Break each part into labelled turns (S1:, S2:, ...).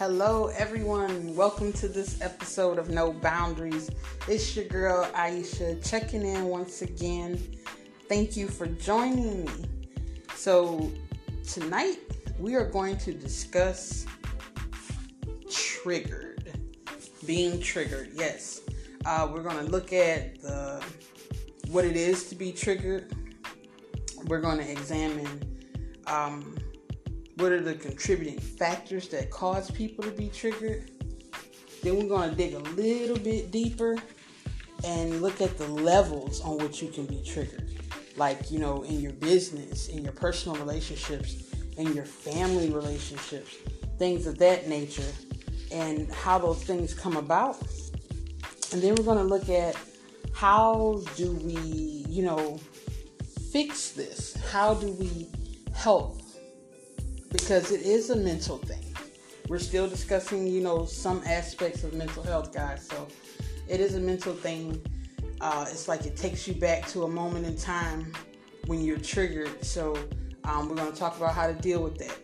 S1: Hello, everyone. Welcome to this episode of No Boundaries. It's your girl Aisha checking in once again. Thank you for joining me. So, tonight we are going to discuss triggered. Being triggered, yes. Uh, we're going to look at the what it is to be triggered. We're going to examine um, what are the contributing factors that cause people to be triggered. Then we're going to dig a little bit deeper and look at the levels on which you can be triggered. Like, you know, in your business, in your personal relationships, in your family relationships, things of that nature, and how those things come about. And then we're going to look at how do we, you know, fix this? How do we help because it is a mental thing. We're still discussing, you know, some aspects of mental health, guys. So it is a mental thing. Uh, it's like it takes you back to a moment in time when you're triggered. So um, we're going to talk about how to deal with that.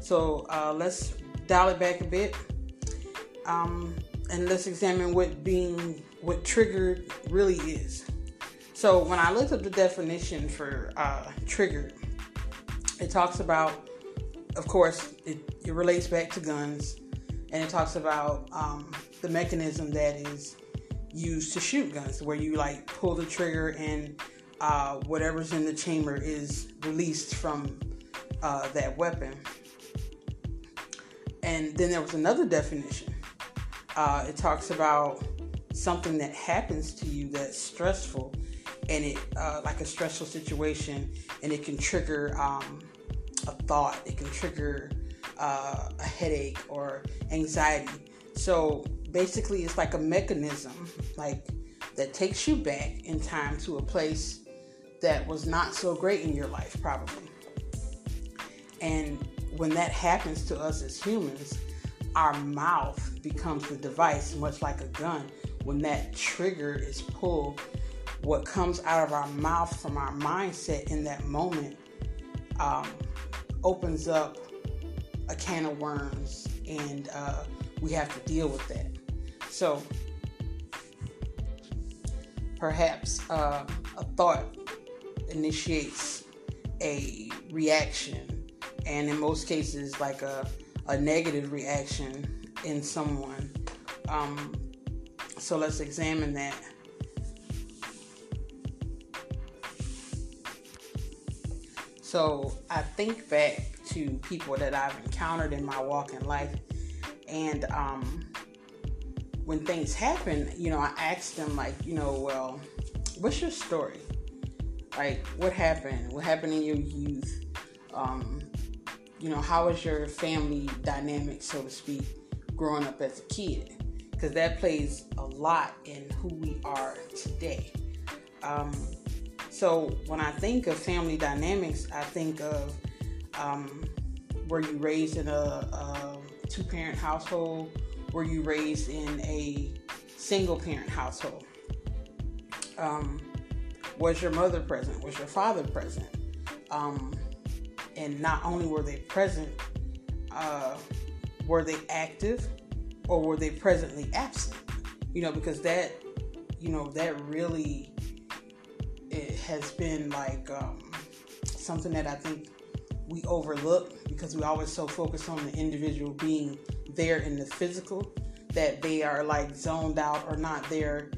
S1: So uh, let's dial it back a bit, um, and let's examine what being what triggered really is. So when I looked up the definition for uh, triggered, it talks about of course, it, it relates back to guns, and it talks about um, the mechanism that is used to shoot guns, where you like pull the trigger and uh, whatever's in the chamber is released from uh, that weapon. And then there was another definition. Uh, it talks about something that happens to you that's stressful, and it uh, like a stressful situation, and it can trigger um, a thought, it can trigger uh, a headache or anxiety. So basically, it's like a mechanism, like that takes you back in time to a place that was not so great in your life, probably. And when that happens to us as humans, our mouth becomes the device, much like a gun. When that trigger is pulled, what comes out of our mouth from our mindset in that moment um, opens up a can of worms and uh, we have to deal with that. So perhaps uh, a thought initiates a reaction, and in most cases, like a, a negative reaction in someone. Um, so let's examine that. So I think back to people that I've encountered in my walk in life, and um, when things happen, you know, I ask them like, you know, well, what's your story? Like, what happened? What happened in your youth? Um, you know, how was your family dynamic, so to speak, growing up as a kid? Because that plays a lot in who we are today. Um, so when I think of family dynamics, I think of um, were you raised in a, a two parent household? Were you raised in a single parent household? Um, was your mother present? Was your father present? Um, and not only were they present, uh, were they active or were they presently absent? You know, because that, you know, that really has been like um, something that I think we overlook because we always so focused on the individual being there in the physical that they are like zoned out or not there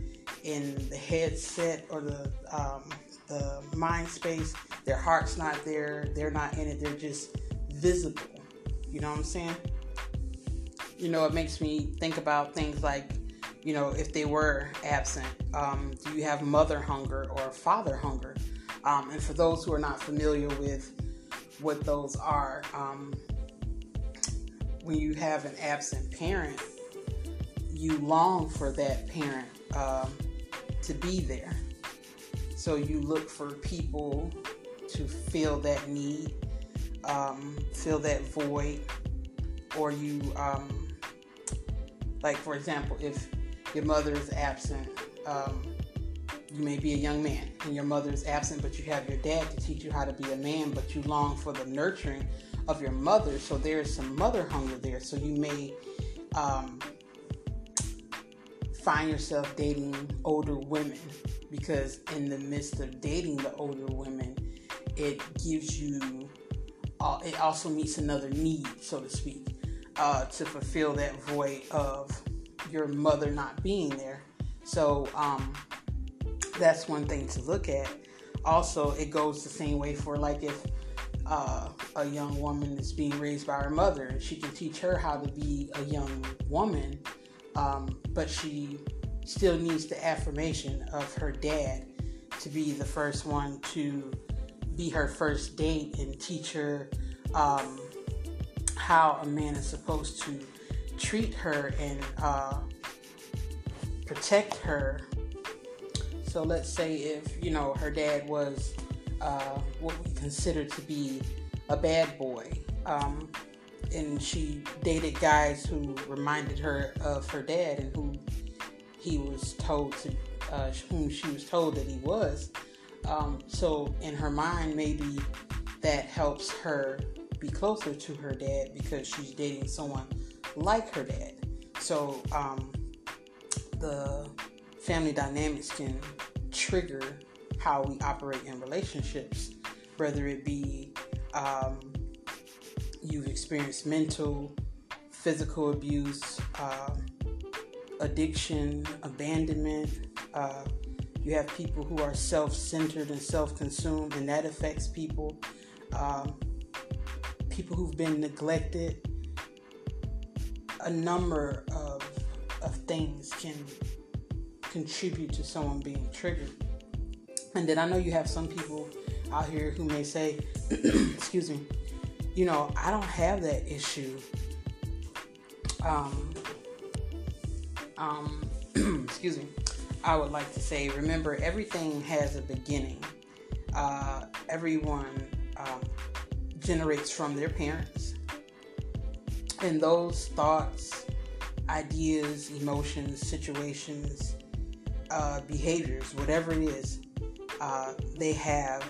S1: in the headset or the um, the mind space. Their heart's not there. They're not in it. They're just visible. You know what I'm saying? You know, it makes me think about things like you know, if they were absent? Um, do you have mother hunger or father hunger? Um, and for those who are not familiar with what those are, um, when you have an absent parent, you long for that parent um, to be there. So you look for people to fill that need, um, fill that void, or you, um, like for example, if your mother is absent, um, you may be a young man and your mother is absent, but you have your dad to teach you how to be a man, but you long for the nurturing of your mother. So there is some mother hunger there. So you may um, find yourself dating older women because in the midst of dating the older women, it gives you, uh, it also meets another need, so to speak, uh, to fulfill that void of your mother not being there. So um, that's one thing to look at. Also, it goes the same way for like if uh, a young woman is being raised by her mother, and she can teach her how to be a young woman, um, but she still needs the affirmation of her dad to be the first one to be her first date and teach her um, how a man is supposed to treat her and uh, protect her. So let's say if you know her dad was uh, what we consider to be a bad boy, um, and she dated guys who reminded her of her dad and who he was told to, uh, whom she was told that he was. Um, so in her mind, maybe that helps her be closer to her dad because she's dating someone like her dad. So um, the family dynamics can trigger how we operate in relationships, whether it be um, you've experienced mental, physical abuse, uh, addiction, abandonment. Uh, you have people who are self centered and self consumed, and that affects people. Um, people who've been neglected. A number of, of things can contribute to someone being triggered. And then I know you have some people out here who may say, excuse me, you know, I don't have that issue. Um, um, excuse me, I would like to say, remember, everything has a beginning. Uh, everyone um, generates from their parents. And those thoughts, ideas, emotions, situations, uh, behaviors, whatever it is, uh, they have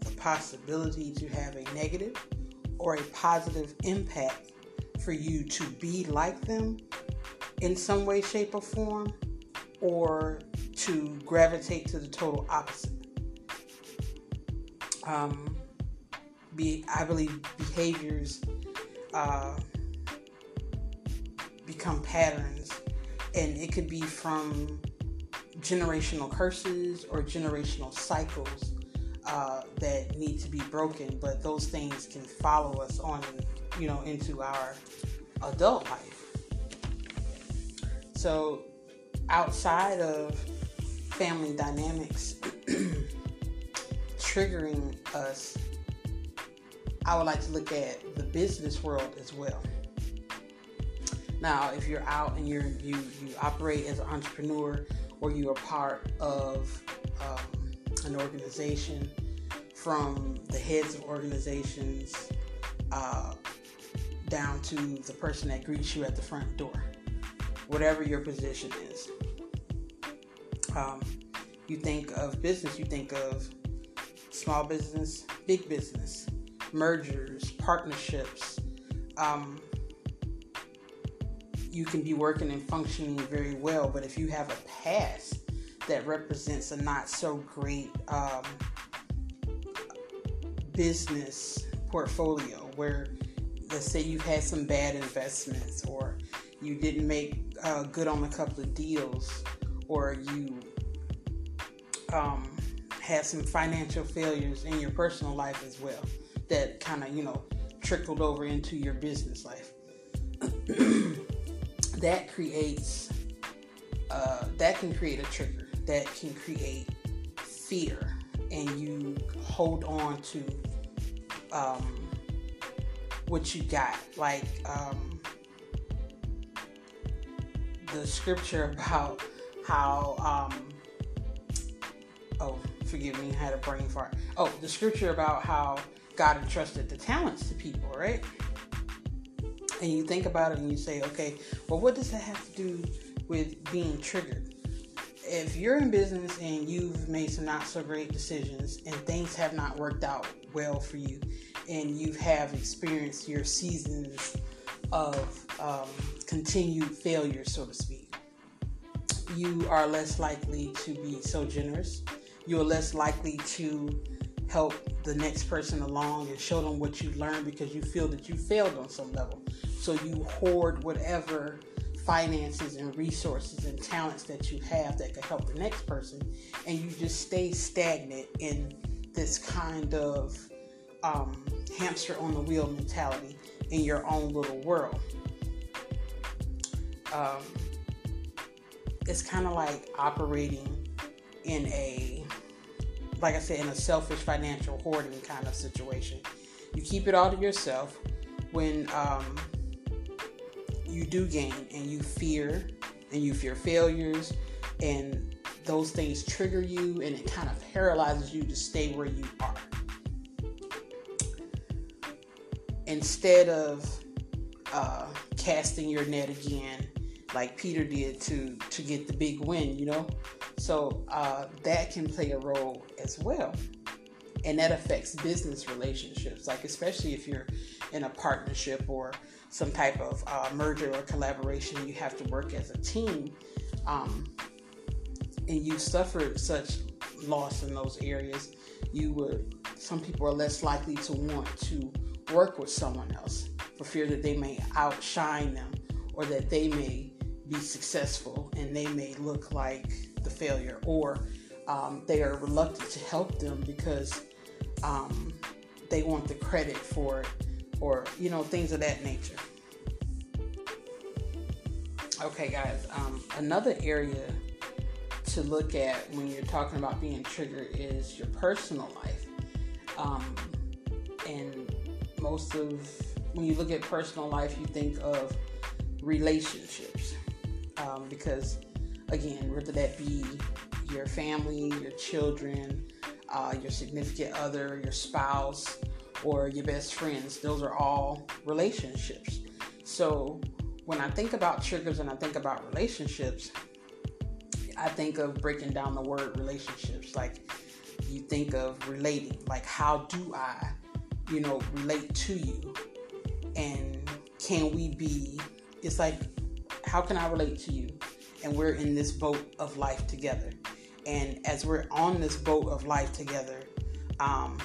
S1: the possibility to have a negative or a positive impact for you to be like them in some way, shape, or form, or to gravitate to the total opposite. Um, be, I believe behaviors uh, become patterns, and it could be from generational curses or generational cycles uh, that need to be broken. But those things can follow us on, you know, into our adult life. So, outside of family dynamics triggering us, I would like to look at the business world as well. Now, if you're out and you're you you operate as an entrepreneur or you are part of um, an organization, from the heads of organizations uh, down to the person that greets you at the front door whatever your position is. Um, you think of business, you think of small business, big business, mergers, partnerships. Um, you can be working and functioning very well, but if you have a past that represents a not so great um, business portfolio, where let's say you've had some bad investments or you didn't make uh, good on a couple of deals or you um, had some financial failures in your personal life as well that kind of you know trickled over into your business life that creates uh, that can create a trigger that can create fear and you hold on to um, what you got. Like um, the scripture about how um oh forgive me I had a brain fart. Oh the scripture about how god entrusted the talents to people right and you think about it and you say okay well what does that have to do with being triggered? If you're in business and you've made some not so great decisions and things have not worked out well for you and you have experienced your seasons of um, continued failure so to speak you are less likely to be so generous. You're less likely to help the next person along and show them what you learned because you feel that you failed on some level so you hoard whatever finances and resources and talents that you have that could help the next person, and you just stay stagnant in this kind of um, hamster on the wheel mentality in your own little world. Um, it's kind of like operating in a, like I said, in a selfish financial hoarding kind of situation. You keep it all to yourself. When um, you do gain and you fear and you fear failures and those things trigger you and it kind of paralyzes you to stay where you are. Instead of uh, casting your net again, like Peter did to to get the big win, you know, so uh, that can play a role as well, and that affects business relationships, like especially if you're in a partnership or some type of uh, merger or collaboration, you have to work as a team. Um, and you suffered such loss in those areas, you would, some people are less likely to want to work with someone else for fear that they may outshine them or that they may be successful and they may look like the failure or um, they are reluctant to help them because um, they want the credit for or you know things of that nature. Okay guys um, another area to look at when you're talking about being triggered is your personal life. Um, and most of when you look at personal life you think of relationships. Um, because again whether that be your family your children uh, your significant other your spouse or your best friends. Those are all relationships. So when I think about triggers and I think about relationships, I think of breaking down the word relationships. Like you think of relating, like how do I, you know, relate to you? And can we be, it's like, how can I relate to you? And we're in this boat of life together. And as we're on this boat of life together, um,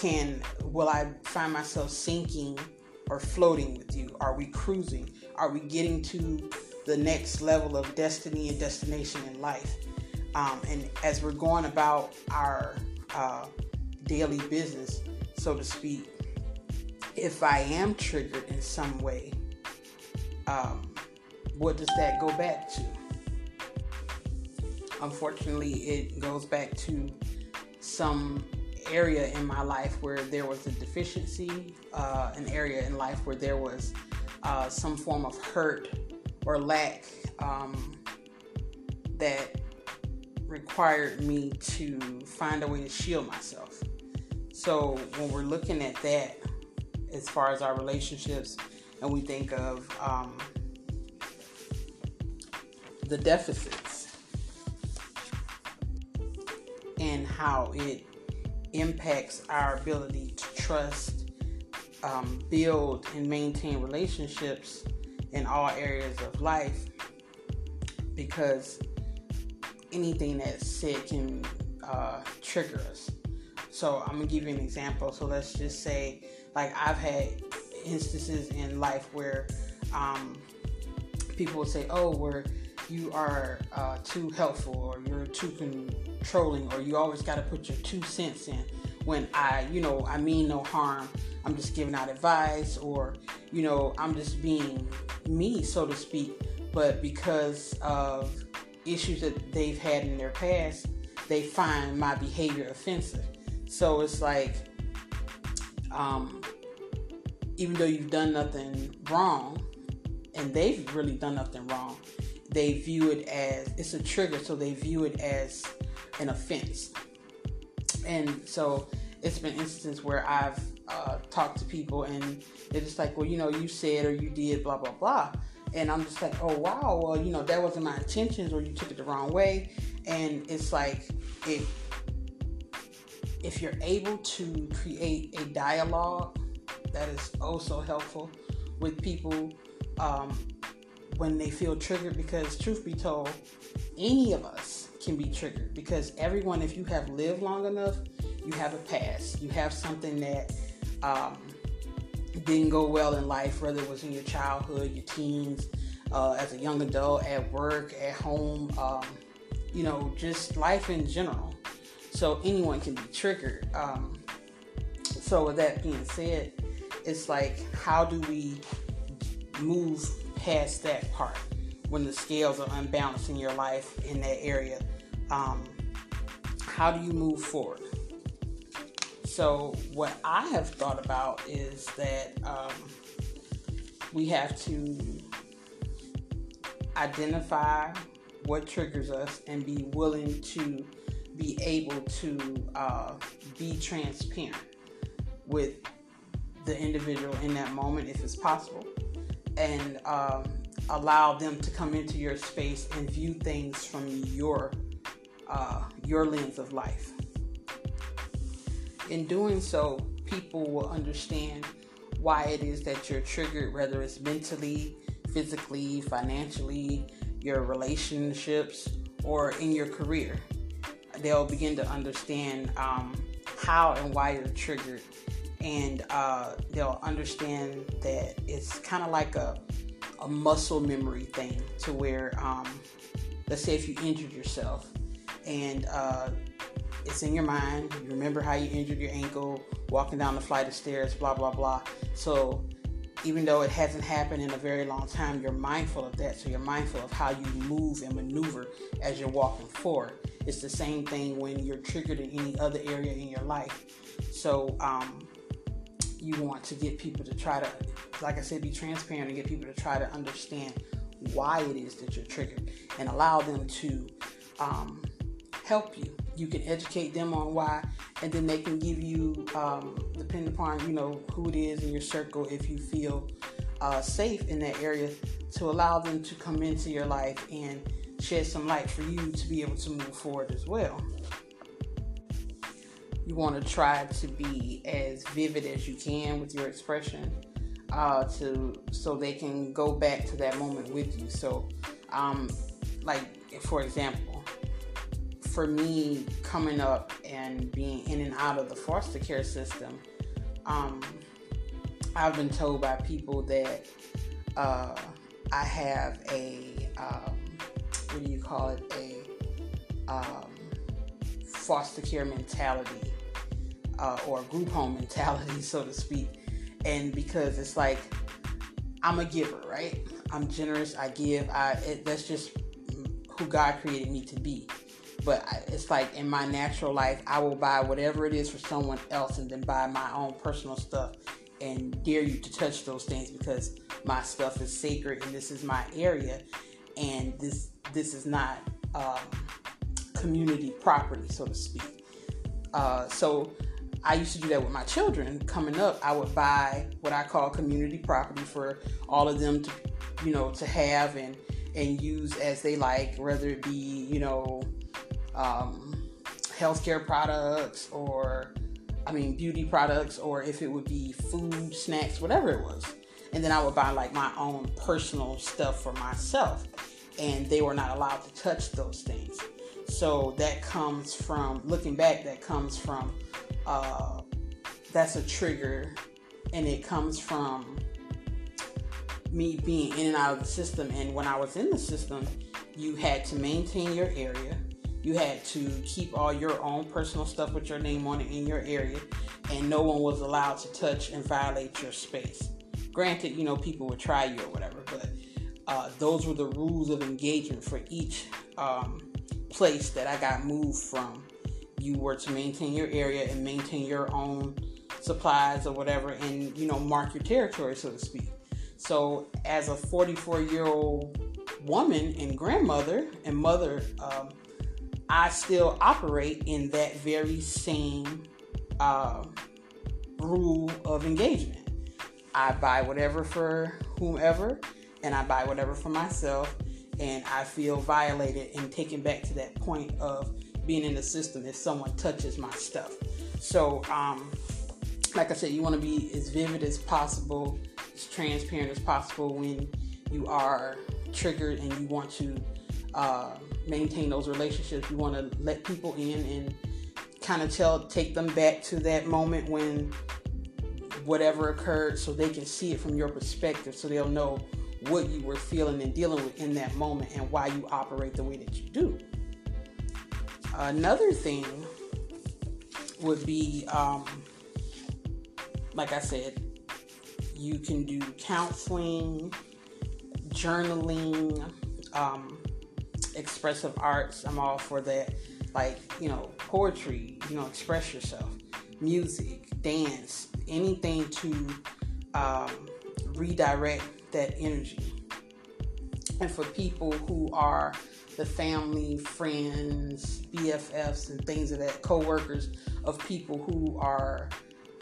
S1: can will I find myself sinking or floating with you? Are we cruising? Are we getting to the next level of destiny and destination in life? Um, and as we're going about our uh, daily business, so to speak, if I am triggered in some way, um, what does that go back to? Unfortunately, it goes back to some area in my life where there was a deficiency, uh, an area in life where there was uh, some form of hurt or lack um, that required me to find a way to shield myself. So when we're looking at that, as far as our relationships, and we think of um, the deficits and how it impacts our ability to trust, um, build, and maintain relationships in all areas of life because anything that's said can uh, trigger us. So, I'm gonna give you an example. So, let's just say, like, I've had instances in life where um, people would say, Oh, where you are uh, too helpful or you're too controlling or you always got to put your two cents in when I, you know, I mean no harm. I'm just giving out advice or, you know, I'm just being me, so to speak. But because of issues that they've had in their past, they find my behavior offensive. So it's like, um, even though you've done nothing wrong, and they've really done nothing wrong, they view it as it's a trigger, so they view it as an offense. And so it's been instances where I've uh, talked to people and they're just like, well, you know, you said or you did, blah, blah, blah. and I'm just like, oh wow, well you know that wasn't my intentions, or you took it the wrong way, and it's like it. If you're able to create a dialogue that is also helpful with people um, when they feel triggered, because truth be told, any of us can be triggered because everyone, if you have lived long enough, you have a past. You have something that um, didn't go well in life, whether it was in your childhood, your teens, uh, as a young adult, at work, at home, um, you know, just life in general. So anyone can be triggered. Um, so, with that being said, it's like, how do we move past that part when the scales are unbalanced in your life in that area? Um, how do you move forward? So, what I have thought about is that um, we have to identify what triggers us and be willing to be able to uh, be transparent with the individual in that moment if it's possible and um, allow them to come into your space and view things from your uh, your lens of life in doing so, people will understand why it is that you're triggered, whether it's mentally, physically, financially, your relationships, or in your career. They'll begin to understand um, how and why you're triggered, and uh, they'll understand that it's kind of like a, a muscle memory thing to where, um, let's say, if you injured yourself and uh, it's in your mind. You remember how you injured your ankle walking down the flight of stairs, blah, blah, blah. So even though it hasn't happened in a very long time, you're mindful of that. So you're mindful of how you move and maneuver as you're walking forward. It's the same thing when you're triggered in any other area in your life. So um, you want to get people to try to, like I said, be transparent and get people to try to understand why it is that you're triggered and allow them to um, help you you can educate them on why, and then they can give you, um, depending upon you know who it is in your circle, if you feel uh, safe in that area, to allow them to come into your life and shed some light for you to be able to move forward as well. You want to try to be as vivid as you can with your expression, uh, to so they can go back to that moment with you. So, um, like for example for me coming up and being in and out of the foster care system, um, I've been told by people that uh, I have a um, what do you call it a um, foster care mentality uh, or group home mentality, so to speak. And because it's like I'm a giver, right? I'm generous. I give. I it, that's just who God created me to be but it's like in my natural life, I will buy whatever it is for someone else and then buy my own personal stuff and dare you to touch those things because my stuff is sacred and this is my area and this this is not um, community property, so to speak. Uh, so I used to do that with my children. Coming up, I would buy what I call community property for all of them to, you know, to have and and use as they like, whether it be, you know, um, healthcare products or, I mean, beauty products, or if it would be food, snacks, whatever it was. And then I would buy like my own personal stuff for myself. And they were not allowed to touch those things. So that comes from, looking back, that comes from, uh, that's a trigger. And it comes from me being in and out of the system. And when I was in the system, you had to maintain your area you had to keep all your own personal stuff with your name on it in your area, and no one was allowed to touch and violate your space. Granted, you know, people would try you or whatever, but uh, those were the rules of engagement for each um, place that I got moved from. You were to maintain your area and maintain your own supplies or whatever, and you know, mark your territory, so to speak. So, as a 44 year old woman and grandmother and mother, um, I still operate in that very same uh, rule of engagement. I buy whatever for whomever, and I buy whatever for myself, and I feel violated and taken back to that point of being in the system if someone touches my stuff. So, um, like I said, you want to be as vivid as possible, as transparent as possible when you are triggered and you want to uh, maintain those relationships. You want to let people in and kind of tell, take them back to that moment when whatever occurred so they can see it from your perspective so they'll know what you were feeling and dealing with in that moment and why you operate the way that you do. Another thing would be, um, like I said, you can do counseling, journaling, um, expressive arts. I'm all for that. Like, you know, poetry, you know, express yourself, music, dance, anything to um, redirect that energy. And for people who are the family, friends, BFFs, and things of that, co workers of people who are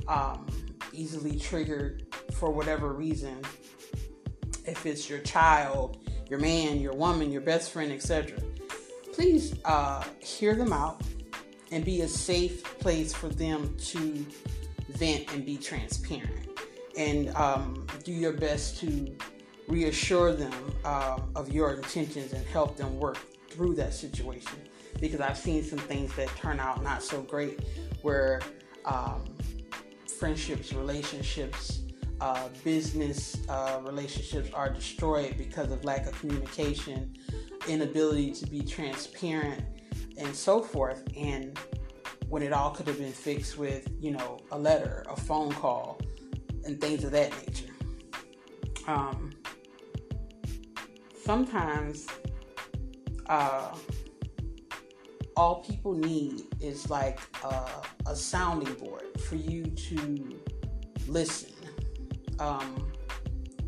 S1: um, easily triggered for whatever reason, if it's your child, your man, your woman, your best friend, etc., please uh, hear them out and be a safe place for them to vent and be transparent. And um, do your best to reassure them uh, of your intentions and help them work through that situation. Because I've seen some things that turn out not so great where um, friendships, relationships, uh, business uh, relationships are destroyed because of lack of communication, inability to be transparent, and so forth. And when it all could have been fixed with, you know, a letter, a phone call, and things of that nature. Um, sometimes uh, all people need is like a, a, sounding board for you to listen. Um,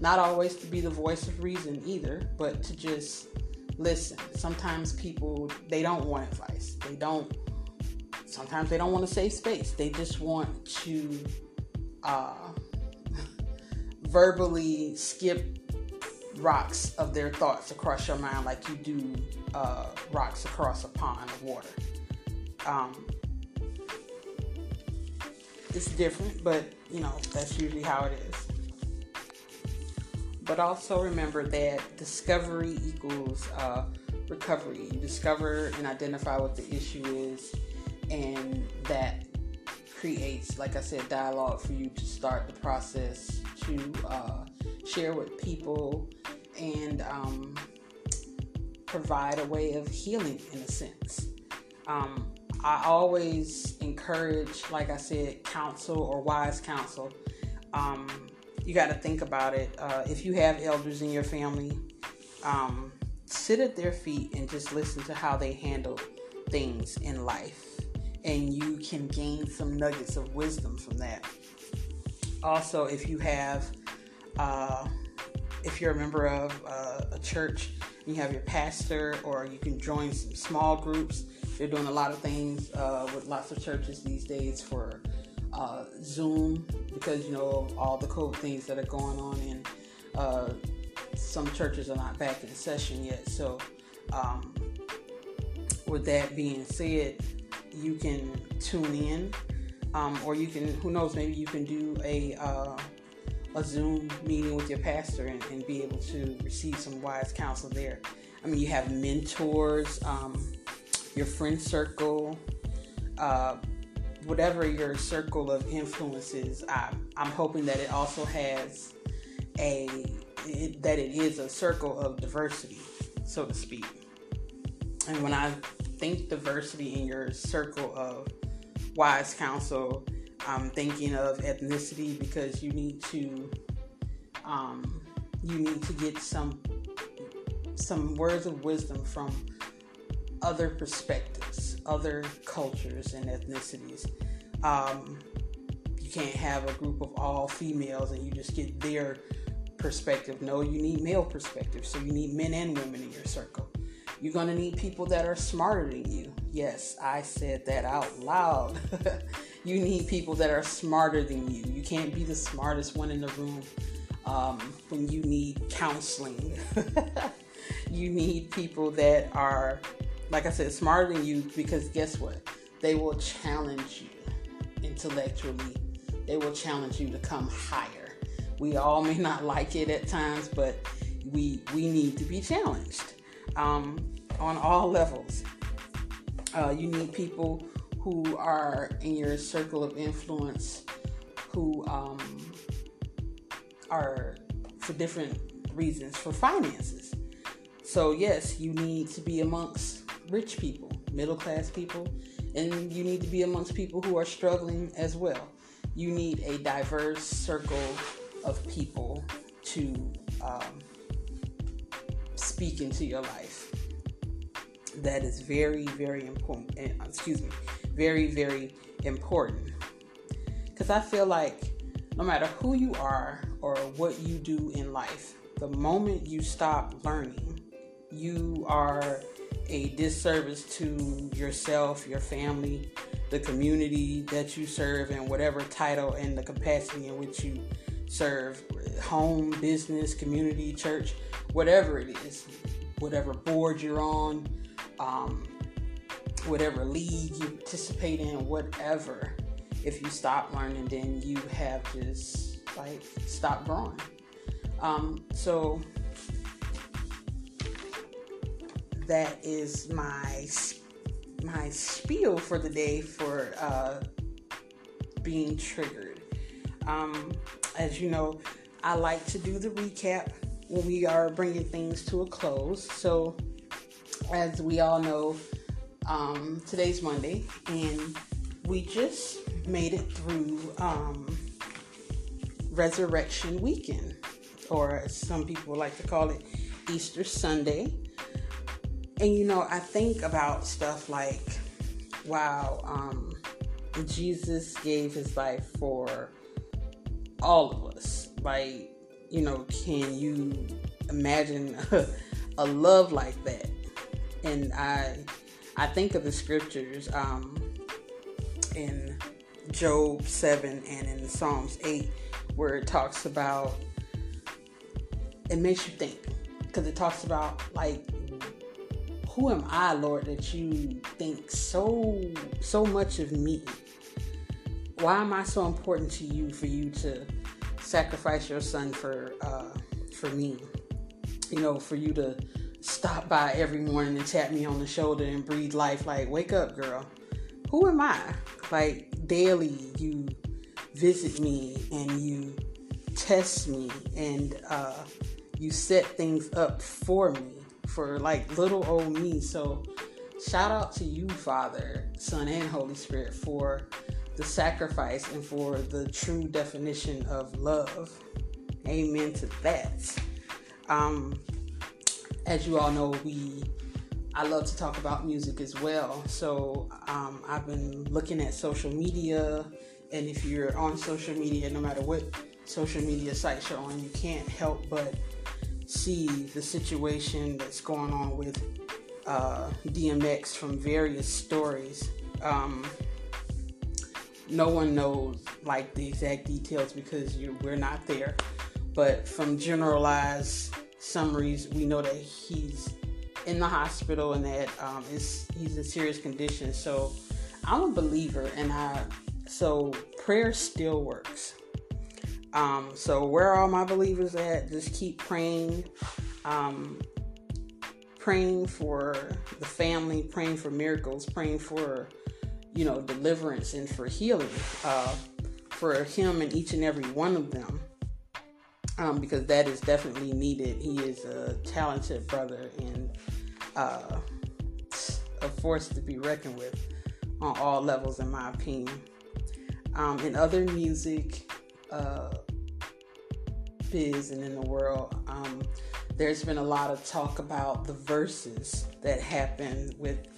S1: not always to be the voice of reason either, but to just listen. Sometimes people they don't want advice. They don't. Sometimes they don't want to save space. They just want to uh, verbally skip rocks of their thoughts across your mind like you do uh, rocks across a pond of water. Um, it's different, but you know, that's usually how it is. But also remember that discovery equals uh, recovery. You discover and identify what the issue is, and that creates, like I said, dialogue for you to start the process to uh, share with people and um, provide a way of healing in a sense. Um, I always encourage, like I said, counsel or wise counsel. Um, you got to think about it. Uh, if you have elders in your family, um, sit at their feet and just listen to how they handle things in life. And you can gain some nuggets of wisdom from that. Also, if you have uh, if you're a member of uh, a church, you have your pastor, or you can join some small groups. They're doing a lot of things uh, with lots of churches these days for uh, Zoom because you know all the COVID things that are going on, and uh, some churches are not back in session yet. So, um, with that being said, you can tune in, um, or you can, who knows, maybe you can do a uh, a Zoom meeting with your pastor and, and, be able to receive some wise counsel there. I mean, you have mentors, um, your friend circle, uh, whatever your circle of influences. I, I'm hoping that it also has a it, that it is a circle of diversity, so to speak. And when I think diversity in your circle of wise counsel, I'm thinking of ethnicity because you need to um, you need to get some some words of wisdom from other perspectives, other cultures and ethnicities. Um, you can't have a group of all females and you just get their perspective. No, you need male perspective. So you need men and women in your circle. You're going to need people that are smarter than you. Yes, I said that out loud. you need people that are smarter than you. You can't be the smartest one in the room um, when you need counseling. you need people that are, like I said, smarter than you because guess what? They will challenge you intellectually, they will challenge you to come higher. We all may not like it at times, but we we need to be challenged um, on all levels. Uh, you need people who are in your circle of influence who um, are for different reasons for finances. So, yes, you need to be amongst rich people, middle class people, and you need to be amongst people who are struggling as well. You need a diverse circle of people to um, speak into your life. That is very, very important. Eh, excuse me, very, very important. Because I feel like no matter who you are or what you do in life, the moment you stop learning, you are a disservice to yourself, your family, the community that you serve, and whatever title and the capacity in which you serve home, business, community, church, whatever it is, whatever board you're on, um, whatever league you participate in, whatever. If you stop learning, then you have just like stopped growing. Um, so that is my my spiel for the day for uh, being triggered. Um, as you know, I like to do the recap we are bringing things to a close. So, as we all know, um, today's Monday, and we just made it through um, Resurrection Weekend, or as some people like to call it, Easter Sunday. And you know, I think about stuff like, wow, um, Jesus gave his life for all of us. Like, you know, can you imagine a, love like that? And I I think of the scriptures um, in Job 7 and in Psalms 8 where it talks about it makes you think because it talks about like who am I, Lord, that you think so so much of me? Why am I so important to you for you to sacrifice your son for uh, for me. You know, for you to stop by every morning and tap me on the shoulder and breathe life. Like, wake up, girl. Who am I? Like daily, you visit me and you test me and uh, you set things up for me for like little old me. So shout out to you, Father, Son, and Holy Spirit for the sacrifice and for the true definition of love. Amen to that. Um, as you all know, we I love to talk about music as well. So um, I've been looking at social media, and if you're on social media, no matter what social media sites you're on, you can't help but see the situation that's going on with uh, DMX from various stories. Um, no one knows like the exact details because you, we're not there. But from generalized summaries, we know that he's in the hospital and that um, he's in serious condition. So I'm a believer, and I so prayer still works. Um, so where are all my believers at? Just keep praying, um, praying for the family, praying for miracles, praying for you know, deliverance and for healing uh, for him and each and every one of them. Um, because that is definitely needed. He is a talented brother and uh, a force to be reckoned with on all levels, in my opinion. Um, in other music, uh, biz, and in the world, um, there's been a lot of talk about the Verzuz that happened with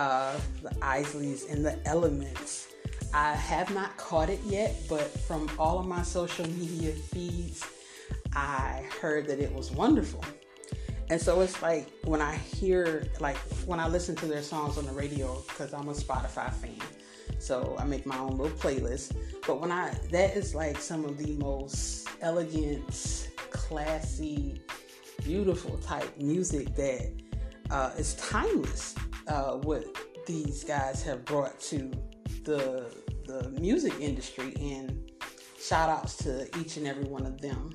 S1: uh, the Isleys and the Elements. I have not caught it yet, but from all of my social media feeds, I heard that it was wonderful. And so it's like when I hear, like when I listen to their songs on the radio, because I'm a Spotify fan, so I make my own little playlist. But when I, that is like some of the most elegant, classy, beautiful type music that uh, is timeless. Uh, what these guys have brought to the the music industry, and shout outs to each and every one of them.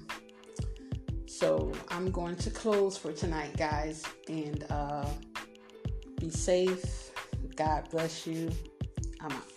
S1: So I'm going to close for tonight, guys, and uh, be safe. God bless you. I'm out.